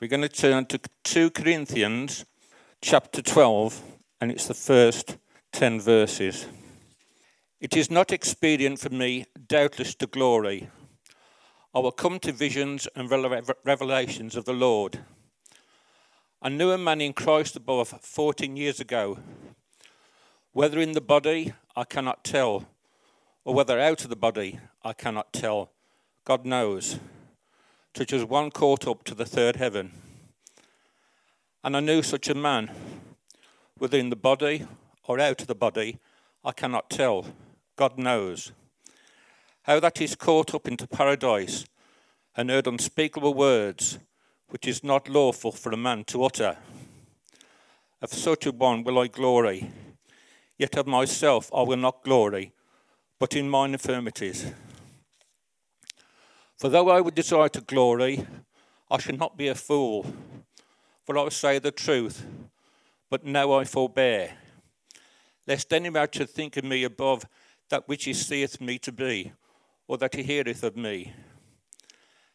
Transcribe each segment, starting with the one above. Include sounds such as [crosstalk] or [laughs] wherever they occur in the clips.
We're going to turn to 2 Corinthians chapter 12, and it's the first 10 verses. It is not expedient for me, doubtless, to glory. I will come to visions and revelations of the Lord. I knew a man in Christ above 14 years ago. Whether in the body, I cannot tell, or whether out of the body, I cannot tell. God knows. Such as one caught up to the third heaven. And I knew such a man, within the body or out of the body, I cannot tell. God knows. How that is caught up into paradise and heard unspeakable words which is not lawful for a man to utter. Of such a one will I glory, yet of myself I will not glory, but in mine infirmities. For though I would desire to glory, I should not be a fool, for I would say the truth, but now I forbear, lest any man should think of me above that which he seeth me to be, or that he heareth of me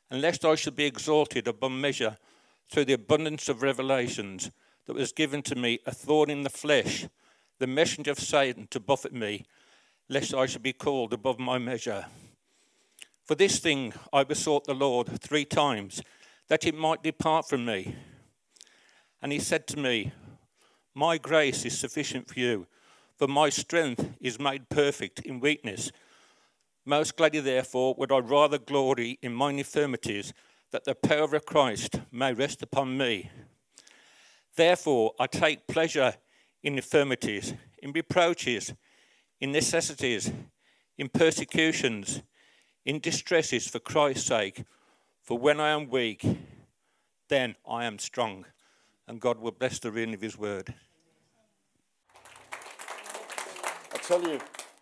and lest I should be exalted above measure through the abundance of revelations that was given to me a thorn in the flesh, the messenger of Satan to buffet me, lest I should be called above my measure. For this thing I besought the Lord three times, that it might depart from me. And he said to me, My grace is sufficient for you, for my strength is made perfect in weakness. Most gladly, therefore, would I rather glory in mine infirmities, that the power of Christ may rest upon me. Therefore, I take pleasure in infirmities, in reproaches, in necessities, in persecutions, in distresses for Christ's sake. For when I am weak, then I am strong. And God will bless the reading of his word. I tell you,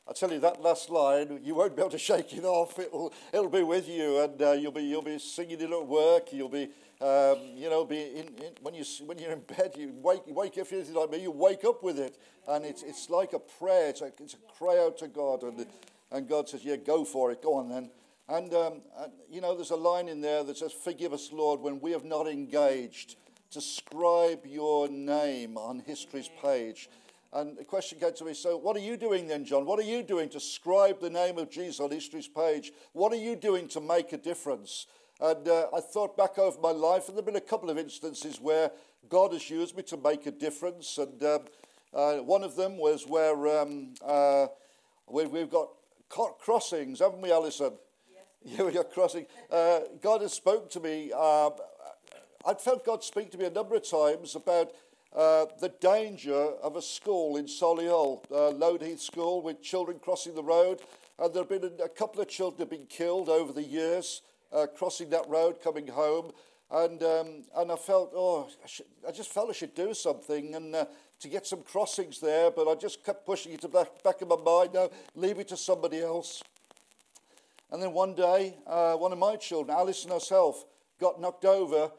I tell you that last line, you won't be able to shake it off. It'll, it'll be with you, and uh, you'll be you'll be singing it at work. You'll be, um, you know, be in, in, when you when you're in bed, you wake wake if you're like me, you wake up with it, and it's it's like a prayer. It's a it's a cry out to God, and and God says, yeah, go for it, go on then. And, um, and you know, there's a line in there that says, "Forgive us, Lord, when we have not engaged to scribe your name on history's page." And the question came to me, so what are you doing then, John? What are you doing to scribe the name of Jesus on history's page? What are you doing to make a difference? And uh, I thought back over my life, and there have been a couple of instances where God has used me to make a difference. And um, uh, one of them was where um, uh, we, have got crossings, haven't we, Alison? Yes. Yeah, we got crossing. Uh, God has spoken to me. Uh, I've felt God speak to me a number of times about uh, the danger of a school in Solihull, uh, Lode Heath School, with children crossing the road. And there have been a, a couple of children have been killed over the years uh, crossing that road, coming home. And, um, and I felt, oh, I, should, I, just felt I should do something and uh, to get some crossings there, but I just kept pushing it to the back, of my mind. No, leave it to somebody else. And then one day, uh, one of my children, Alison herself, got knocked over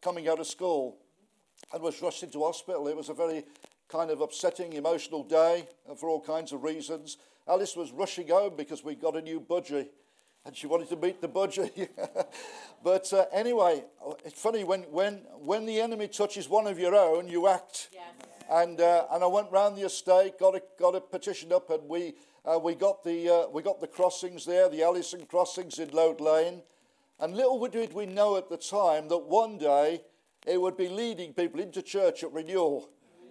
coming out of school and was rushed into hospital. It was a very kind of upsetting, emotional day uh, for all kinds of reasons. Alice was rushing home because we got a new budgie and she wanted to meet the budgie. [laughs] but uh, anyway, it's funny when, when, when the enemy touches one of your own, you act. Yes. And, uh, and I went round the estate, got a, got a petition up, and we, uh, we, got the, uh, we got the crossings there, the Alison crossings in Lode Lane. And little did we know at the time that one day it would be leading people into church at renewal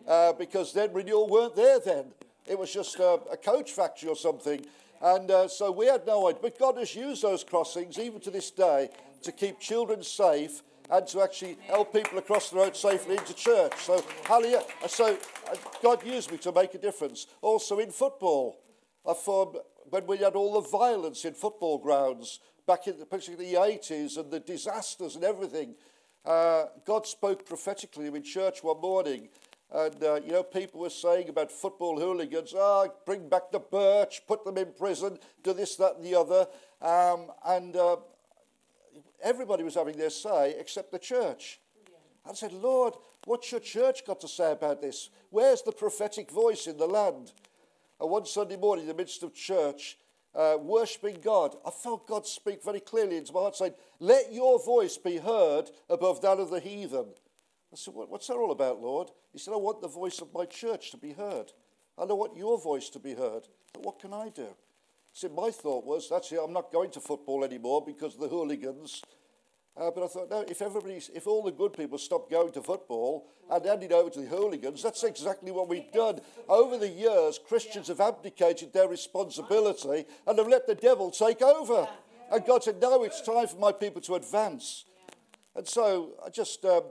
uh, because then renewal weren't there then. It was just a, a coach factory or something. And uh, so we had no idea. But God has used those crossings, even to this day, to keep children safe and to actually help people across the road safely into church. So, hallelujah. So, uh, God used me to make a difference. Also in football, I found when we had all the violence in football grounds back in the, particularly the 80s and the disasters and everything, uh, God spoke prophetically in church one morning, and uh, you know, people were saying about football hooligans, ah, oh, bring back the birch, put them in prison, do this, that, and the other. Um, and uh, everybody was having their say except the church. I said, Lord, what's your church got to say about this? Where's the prophetic voice in the land? And one Sunday morning, in the midst of church, uh, worshipping God, I felt God speak very clearly into my heart saying, Let your voice be heard above that of the heathen. I said, What's that all about, Lord? He said, I want the voice of my church to be heard. I don't want your voice to be heard. But what can I do? Said, My thought was, That's it, I'm not going to football anymore because of the hooligans. Uh, but I thought, no, if everybody, if all the good people stopped going to football and handed over to the hooligans, that's exactly what we've done. Over the years, Christians have abdicated their responsibility and have let the devil take over. And God said, no, it's time for my people to advance. And so I just, um,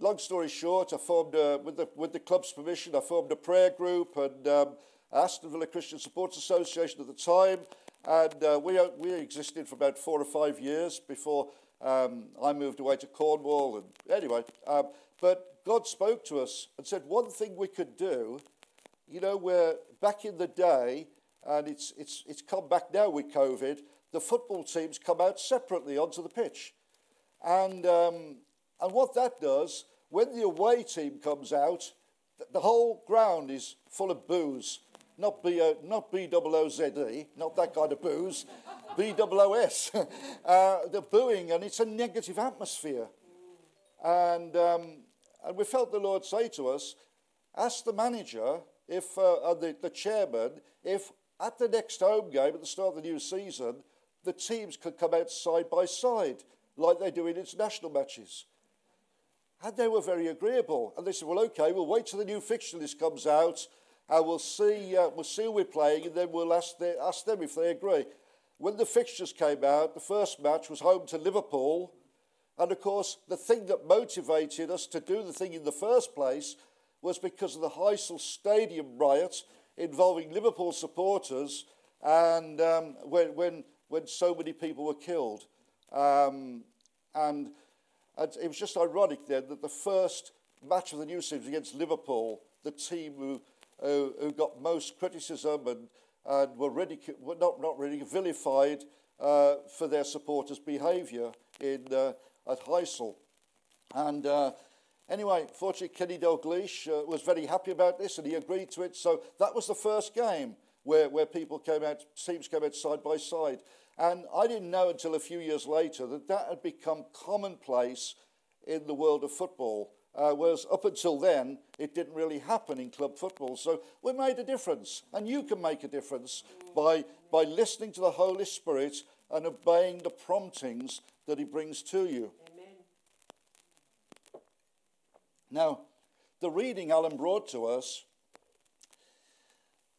long story short, I formed, a, with, the, with the club's permission, I formed a prayer group and um, Aston Villa Christian Supporters Association at the time. And uh, we, we existed for about four or five years before um, I moved away to Cornwall, and anyway, um, but God spoke to us and said one thing we could do. You know, where back in the day, and it's it's it's come back now with COVID. The football teams come out separately onto the pitch, and um, and what that does when the away team comes out, the whole ground is full of booze not B O, not B O O Z E, not that kind of booze, B O O S. [laughs] Uh, the booing, and it's a negative atmosphere. And, um, and we felt the Lord say to us, ask the manager, if uh, the, the chairman, if at the next home game at the start of the new season, the teams could come out side by side like they do in international matches. And they were very agreeable. And they said, well, okay, we'll wait till the new fixture list comes out and we'll see, uh, we'll see who we're playing, and then we'll ask, the, ask them if they agree. When the fixtures came out, the first match was home to Liverpool. And of course, the thing that motivated us to do the thing in the first place was because of the Heysel Stadium riot involving Liverpool supporters and um, when, when, when so many people were killed. Um, and, and it was just ironic then that the first match of the new season against Liverpool, the team who who, who got most criticism and, and were, not, not really vilified uh, for their supporters' behaviour in, uh, at Heysel. And uh, anyway, fortunately, Kenny Dalglish uh, was very happy about this and he agreed to it. So that was the first game where, where people came out, teams came out side by side. And I didn't know until a few years later that that had become commonplace in the world of football. Uh, whereas up until then, it didn't really happen in club football. So we made a difference, and you can make a difference by, by listening to the Holy Spirit and obeying the promptings that He brings to you. Amen. Now, the reading Alan brought to us,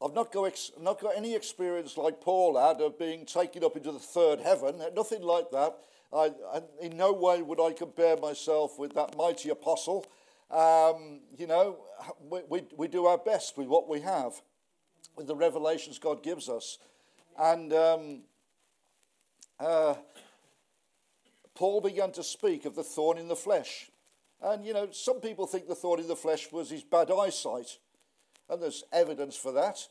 I've not got, ex- not got any experience like Paul had of being taken up into the third heaven, nothing like that. I, I, in no way would I compare myself with that mighty apostle. Um, you know, we, we, we, do our best with what we have, with the revelations God gives us. And um, uh, Paul began to speak of the thorn in the flesh. And, you know, some people think the thorn in the flesh was his bad eyesight. And there's evidence for that.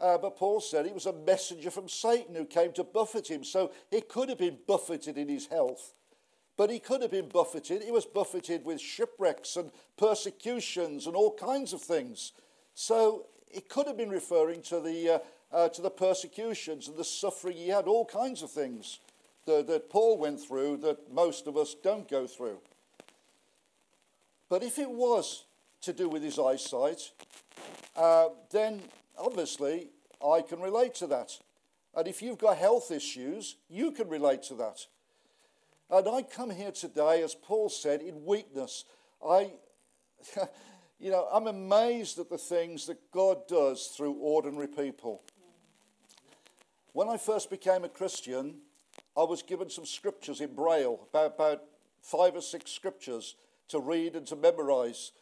Uh, but Paul said he was a messenger from Satan who came to buffet him. So he could have been buffeted in his health. But he could have been buffeted. He was buffeted with shipwrecks and persecutions and all kinds of things. So it could have been referring to the, uh, uh, to the persecutions and the suffering he had, all kinds of things that, that Paul went through that most of us don't go through. But if it was to do with his eyesight, uh, then obviously, I can relate to that. And if you've got health issues, you can relate to that. And I come here today, as Paul said, in weakness. I, [laughs] you know, I'm amazed at the things that God does through ordinary people. When I first became a Christian, I was given some scriptures in Braille, about, about five or six scriptures to read and to memorize.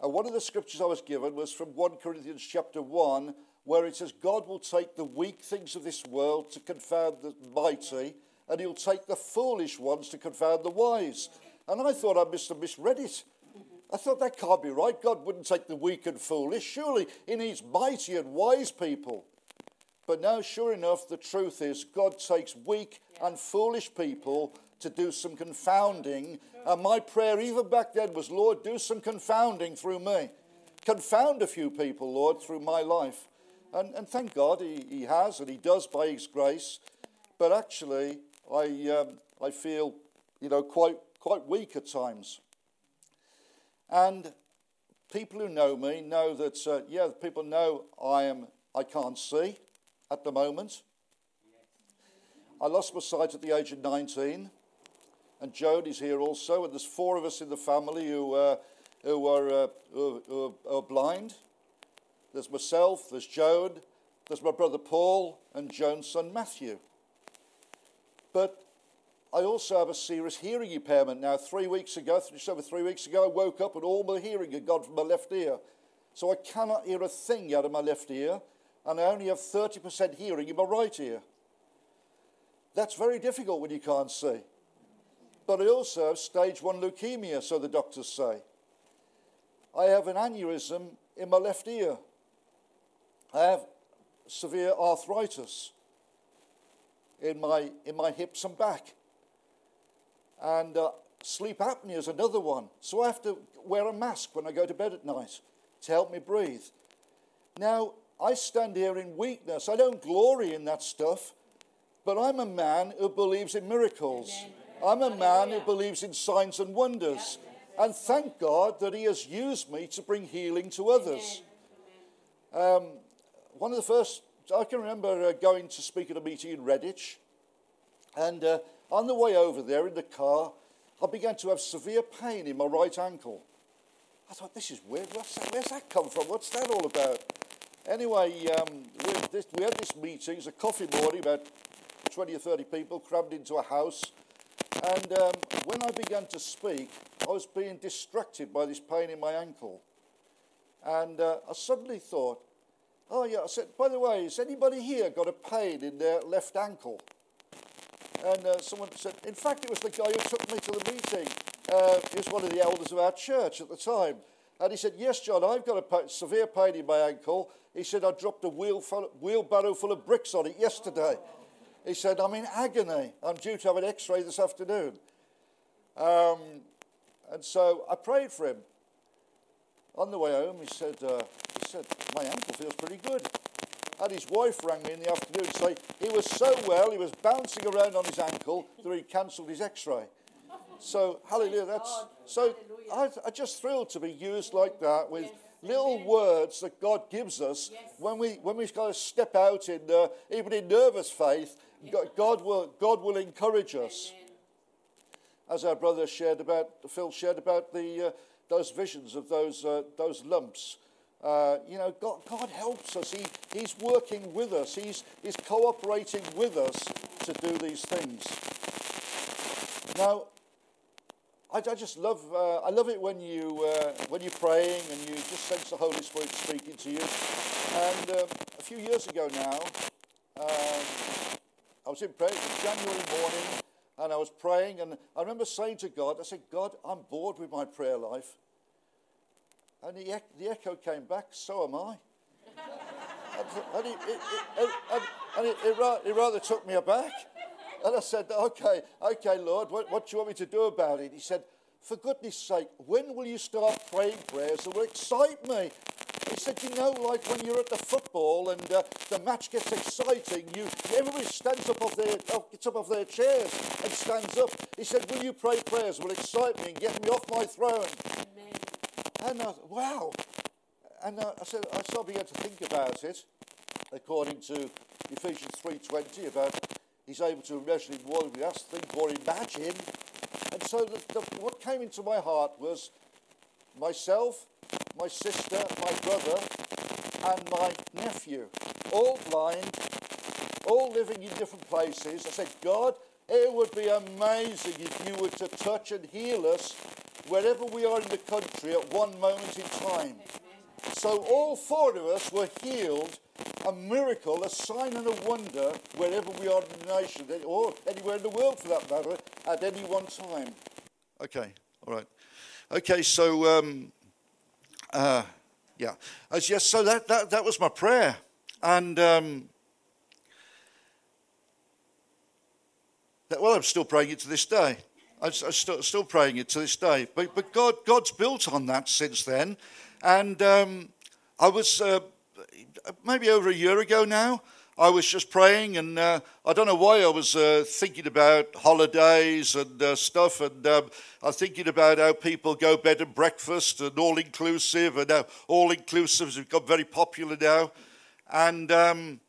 And one of the scriptures I was given was from 1 Corinthians chapter 1, where it says, God will take the weak things of this world to confound the mighty, and he'll take the foolish ones to confound the wise. And I thought I must have misread it. I thought that can't be right. God wouldn't take the weak and foolish. Surely he needs mighty and wise people. But now, sure enough, the truth is God takes weak and foolish people to do some confounding. And my prayer, even back then, was, Lord, do some confounding through me. Confound a few people, Lord, through my life. And, and thank God he, he has, and he does by his grace. But actually, I, um, I feel, you know, quite, quite weak at times. And people who know me know that, uh, yeah, people know I, am, I can't see at the moment. I lost my sight at the age of 19, and Jody's here also, and there's four of us in the family who, uh, who, are, uh, who, who, are blind. There's myself, there's Joan, there's my brother Paul, and Joan's son Matthew. But I also have a serious hearing impairment now. Three weeks ago, just over three weeks ago, I woke up and all my hearing had gone from my left ear. So I cannot hear a thing out of my left ear, and I only have 30% hearing in my right ear. That's very difficult when you can't see. But I also have stage one leukemia, so the doctors say. I have an aneurysm in my left ear. I have severe arthritis in my, in my hips and back. And uh, sleep apnea is another one. So I have to wear a mask when I go to bed at night to help me breathe. Now, I stand here in weakness. I don't glory in that stuff. But I'm a man who believes in miracles. I'm a man who believes in signs and wonders. And thank God that He has used me to bring healing to others. Um, one of the first, I can remember uh, going to speak at a meeting in Redditch. And uh, on the way over there in the car, I began to have severe pain in my right ankle. I thought, this is weird. That? Where's that come from? What's that all about? Anyway, um, we, this, we had this meeting. It was a coffee morning, about 20 or 30 people crammed into a house. And um, when I began to speak, I was being distracted by this pain in my ankle. And uh, I suddenly thought, oh, yeah, I said, by the way, has anybody here got a pain in their left ankle? And uh, someone said, in fact, it was the guy who took me to the meeting. Uh, he was one of the elders of our church at the time. And he said, yes, John, I've got a severe pain in my ankle. He said, I dropped a wheelbarrow full of bricks on it yesterday. He said, I'm in agony. I'm due to have an x ray this afternoon. Um, and so I prayed for him. On the way home, he said, uh, he said, My ankle feels pretty good. And his wife rang me in the afternoon to say he was so well, he was bouncing around on his ankle that he cancelled his x ray. So, hallelujah. That's, so I, I'm just thrilled to be used like that with little words that God gives us when we when we've got to step out in uh, even in nervous faith God will, God will encourage us. As our brother shared about, Phil shared about the, uh, those visions of those, uh, those lumps. Uh, you know, God, God helps us. He, he's working with us. He's, he's cooperating with us to do these things. Now, I, I just love, uh, I love it when, you, uh, when you're praying and you just sense the Holy Spirit speaking to you. And um, a few years ago now, um, I was in prayer, it was January morning, and I was praying, and I remember saying to God, I said, God, I'm bored with my prayer life. And the, the echo came back, so am I. [laughs] and, it, it, it, and, and it, rather took me aback. And I said, okay, okay, Lord, what, what do you want me to do about it? He said, for goodness sake, when will you start praying prayers that will excite me? He said, you know, like when you're at the football and uh, the match gets exciting, you everybody stands up off their gets up off their chairs and stands up. He said, will you pray prayers will excite me and get me off my throne? Amen. And I wow. And uh, I said, I started began to think about it, according to Ephesians 3.20, about he's able to measure in more than we ask, think, or imagine. And so the, the, what came into my heart was myself, my sister, my brother, and my nephew, all blind, all living in different places. I said, God, it would be amazing if you were to touch and heal us wherever we are in the country at one moment in time. So all four of us were healed, a miracle, a sign and a wonder wherever we are in the nation, or anywhere in the world for that matter, at any one time. Okay, all right. Okay, so um, uh, yeah, as yes, so that, that that was my prayer, and um, that, well, I'm still praying it to this day. I'm, I'm still, still praying it to this day. But but God God's built on that since then, and um, I was. Uh, maybe over a year ago now, I was just praying, and uh, I don't know why I was uh, thinking about holidays and uh, stuff, and um, I was thinking about how people go bed and breakfast and all inclusive, and how all inclusives have got very popular now, and um,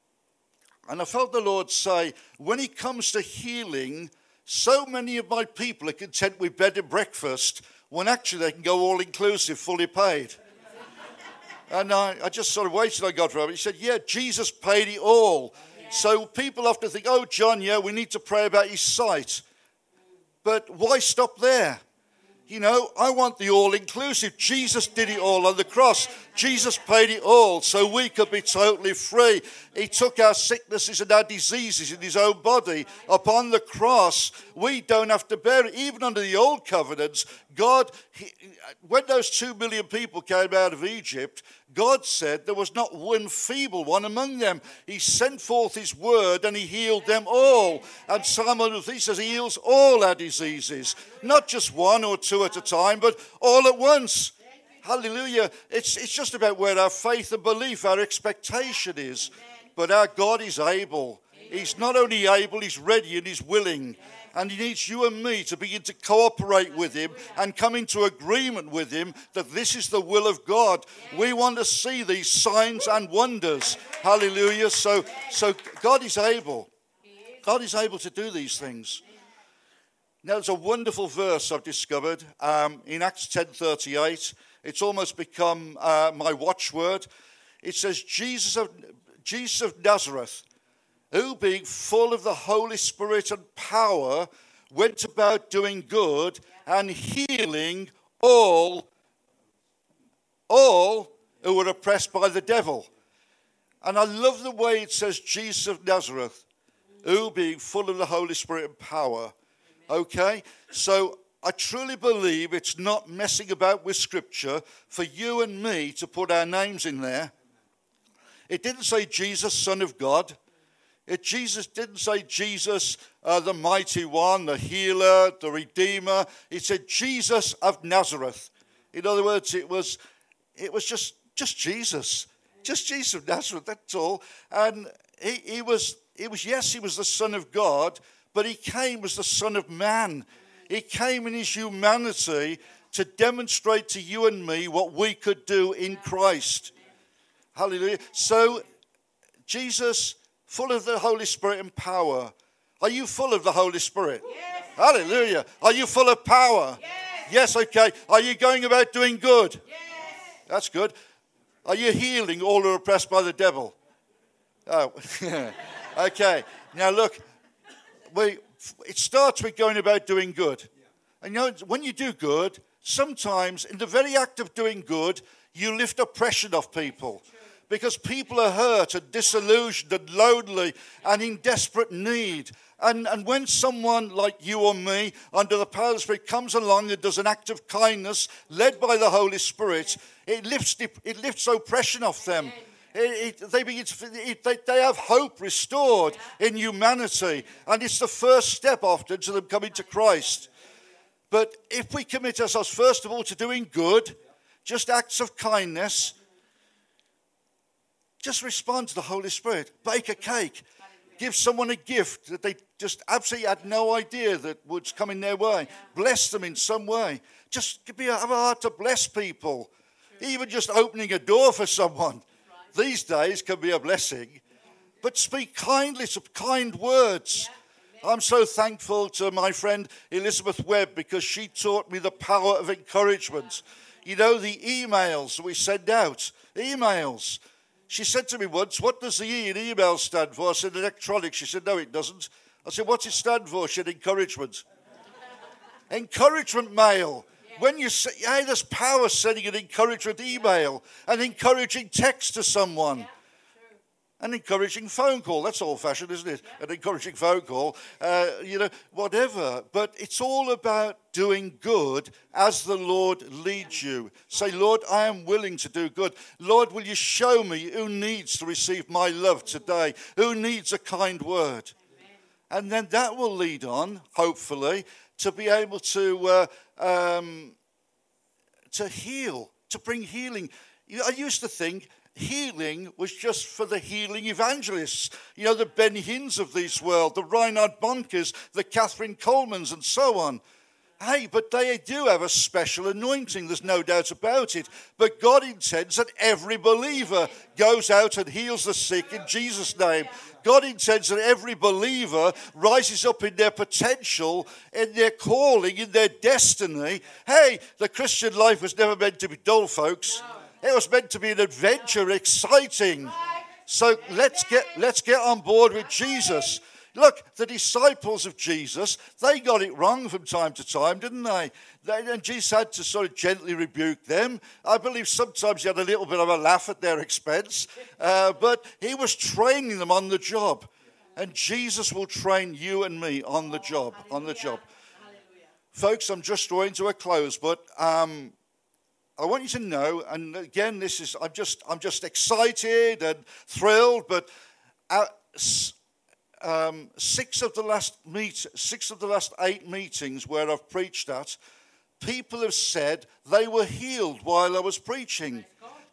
and I felt the Lord say, when it comes to healing, so many of my people are content with bed and breakfast when actually they can go all inclusive, fully paid. And I, I just sort of waited on God for moment. He said, Yeah, Jesus paid it all. Yeah. So people often think, Oh, John, yeah, we need to pray about his sight. But why stop there? You know, I want the all inclusive. Jesus did it all on the cross. Jesus paid it all so we could be totally free. He took our sicknesses and our diseases in his own body upon the cross. We don't have to bear it. Even under the old covenants, God, he, when those two million people came out of Egypt, God said there was not one feeble one among them. He sent forth his word and he healed them all. And Psalm 103 says he heals all our diseases, not just one or two at a time, but all at once. Hallelujah. It's, it's just about where our faith and belief, our expectation is. But our God is able. He's not only able, he's ready and he's willing. And he needs you and me to begin to cooperate with him and come into agreement with him that this is the will of God. We want to see these signs and wonders. Hallelujah. So, so God is able. God is able to do these things. Now, there's a wonderful verse I've discovered um, in Acts 10:38. It's almost become uh, my watchword. It says, Jesus of, Jesus of Nazareth, who being full of the Holy Spirit and power, went about doing good and healing all, all who were oppressed by the devil. And I love the way it says Jesus of Nazareth, who being full of the Holy Spirit and power. Okay? So I truly believe it's not messing about with Scripture for you and me to put our names in there. It didn't say Jesus, Son of God. It Jesus didn't say Jesus, uh, the mighty one, the healer, the redeemer. It said Jesus of Nazareth. In other words, it was, it was just, just Jesus, just Jesus of Nazareth. That's all. And he, he was, he was, yes, he was the Son of God, but he came as the Son of Man. He came in his humanity to demonstrate to you and me what we could do in Christ. Hallelujah. So, Jesus full of the Holy Spirit and power. Are you full of the Holy Spirit? Yes. Hallelujah. Are you full of power? Yes. yes, okay. Are you going about doing good? Yes. That's good. Are you healing all who are oppressed by the devil? Oh, [laughs] okay. Now look, we, it starts with going about doing good. And you know, when you do good, sometimes in the very act of doing good, you lift oppression off people because people are hurt and disillusioned and lonely and in desperate need. And, and when someone like you or me, under the power of the Spirit, comes along and does an act of kindness led by the Holy Spirit, it lifts, it lifts oppression off them. It, it, they, begin to, it, they, they have hope restored in humanity. And it's the first step often to them coming to Christ. But if we commit ourselves, first of all, to doing good, just acts of kindness, just respond to the Holy Spirit. Bake a cake. Give someone a gift that they just absolutely had no idea that was coming their way. Bless them in some way. Just be, have a heart to bless people. Even just opening a door for someone these days can be a blessing. But speak kindly, some kind words. I'm so thankful to my friend Elizabeth Webb because she taught me the power of encouragement. You know, the emails we send out, emails. She said to me once, What does the E in email stand for? I said, Electronics. She said, No, it doesn't. I said, What's it stand for? She said, Encouragement. encouragement mail. When you say, hey, there's power sending an encouragement email, an encouraging text to someone. Yeah. An encouraging phone call. That's old fashioned, isn't it? An encouraging phone call. Uh, you know, whatever. But it's all about doing good as the Lord leads you. Say, Lord, I am willing to do good. Lord, will you show me who needs to receive my love today? Who needs a kind word? And then that will lead on, hopefully, to be able to, uh, um, to heal, to bring healing. I used to think healing was just for the healing evangelists. You know, the Benny Hinns of this world, the Reinhard Bonnkes, the Kathryn Kuhlmans, and so on. Hey, but they do have a special anointing, there's no doubt about it. But God intends that every believer goes out and heals the sick in Jesus' name. God intends that every believer rises up in their potential, in their calling, in their destiny. Hey, the Christian life was never meant to be dull, folks. It was meant to be an adventure, exciting. So let's get let's get on board with Jesus. Look, the disciples of Jesus, they got it wrong from time to time, didn't they? they? And Jesus had to sort of gently rebuke them. I believe sometimes he had a little bit of a laugh at their expense, uh, but he was training them on the job. And Jesus will train you and me on the job, on the job. Folks, I'm just drawing to a close, but um, I want you to know, and again, this is I'm just I'm just excited and thrilled, but um, six of the last meet, six of the last eight meetings where I've preached at, people have said they were healed while I was preaching.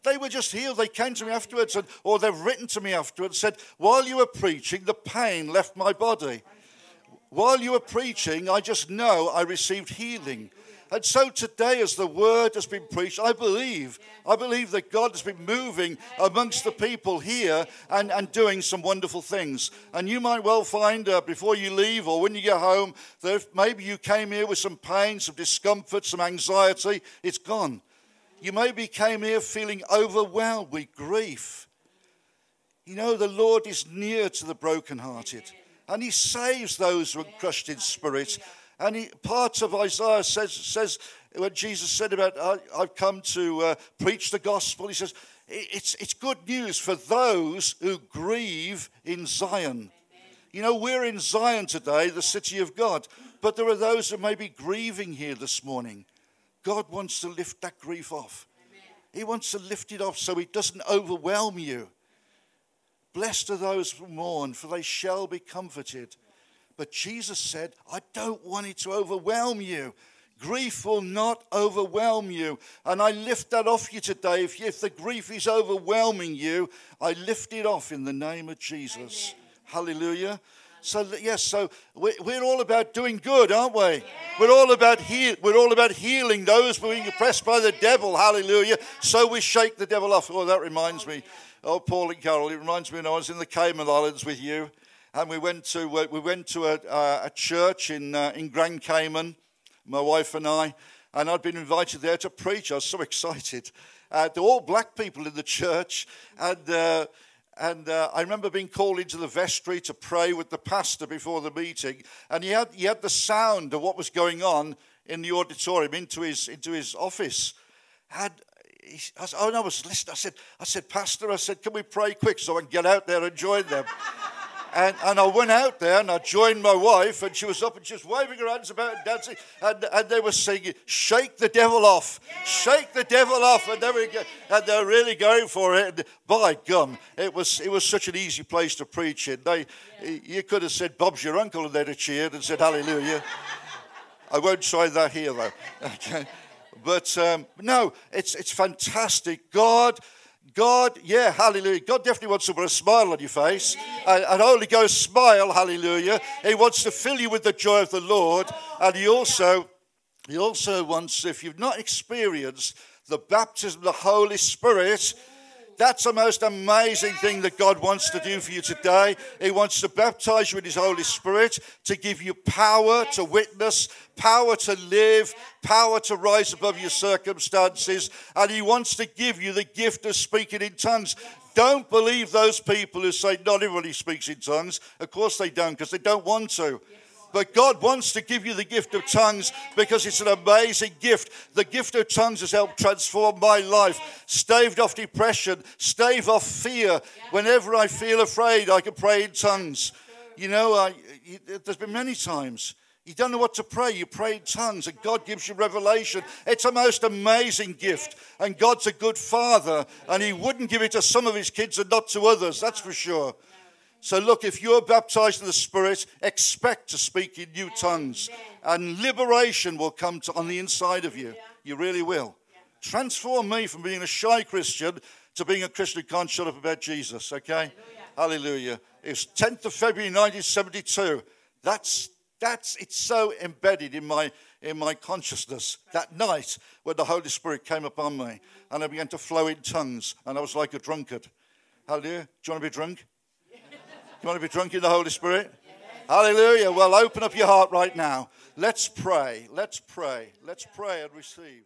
They were just healed. They came to me afterwards, and, or they've written to me afterwards, said, "While you were preaching, the pain left my body. While you were preaching, I just know I received healing." And so today, as the word has been preached, I believe, I believe that God has been moving amongst the people here and, and doing some wonderful things. And you might well find uh, before you leave or when you get home that maybe you came here with some pain, some discomfort, some anxiety, it's gone. You maybe came here feeling overwhelmed with grief. You know, the Lord is near to the brokenhearted and He saves those who are crushed in spirit. And he, part of Isaiah says, says when Jesus said about, I've come to uh, preach the gospel, he says, it's, it's good news for those who grieve in Zion. You know, we're in Zion today, the city of God, but there are those who may be grieving here this morning. God wants to lift that grief off. He wants to lift it off so it doesn't overwhelm you. Blessed are those who mourn, for they shall be comforted. But Jesus said, I don't want it to overwhelm you. Grief will not overwhelm you. And I lift that off you today. If, if the grief is overwhelming you, I lift it off in the name of Jesus. Amen. Hallelujah. So yes, so we're all about doing good, aren't we? We're all about heal. We're all about healing those being oppressed by the devil. Hallelujah. So we shake the devil off. Oh, that reminds me. Oh, Paul and Carol, it reminds me when I was in the Cayman Islands with you and we went to we went to a, a church in uh, in Grand Cayman, my wife and I, and I'd been invited there to preach. I was so [laughs] excited. Uh, there were all black people in the church, and. Uh, and uh, I remember being called into the vestry to pray with the pastor before the meeting, and he had, he had the sound of what was going on in the auditorium into his, into his office. And he, I, oh, no, I was listening. I said, I said, Pastor, I said, can we pray quick so I can get out there and join them? And, and I went out there and I joined my wife, and she was up and she was waving her hands about and dancing. And, and they were singing, Shake the devil off, shake the devil off. And they were, and they were really going for it. And by gum, it was, it was such an easy place to preach in. They, You could have said, Bob's your uncle, and they'd have cheered and said, Hallelujah. I won't try that here, though. [laughs] Okay. But um, no, it's, it's fantastic. God God, yeah, hallelujah. God definitely wants to put a smile on your face. And, and Holy Ghost smile, hallelujah. He wants to fill you with the joy of the Lord. And he also, he also wants, if you've not experienced the baptism of the Holy Spirit, that's the most amazing thing that God wants to do for you today. He wants to baptize you in His Holy Spirit to give you power to witness, power to live, power to rise above your circumstances. And He wants to give you the gift of speaking in tongues. Don't believe those people who say not everybody speaks in tongues. Of course they don't, because they don't want to. But God wants to give you the gift of tongues because it's an amazing gift. The gift of tongues has helped transform my life, staved off depression, stave off fear. Whenever I feel afraid, I can pray in tongues. You know, I, there's been many times. You don't know what to pray. You pray in tongues, and God gives you revelation. It's a most amazing gift. And God's a good father, and He wouldn't give it to some of His kids and not to others, that's for sure. So, look, if you're baptized in the Spirit, expect to speak in new tongues, and liberation will come to, on the inside of you. You really will. Transform me from being a shy Christian to being a Christian who can't shut up about Jesus, okay? Hallelujah. It's 10th of February 1972. That's, that's, it's so embedded in my, in my consciousness that night when the Holy Spirit came upon me and I began to flow in tongues and I was like a drunkard. Hallelujah. Do you want to be drunk? You want to be drunk in the Holy Spirit? Hallelujah. Well, open up your heart right now. Let's pray. Let's pray. Let's pray and receive.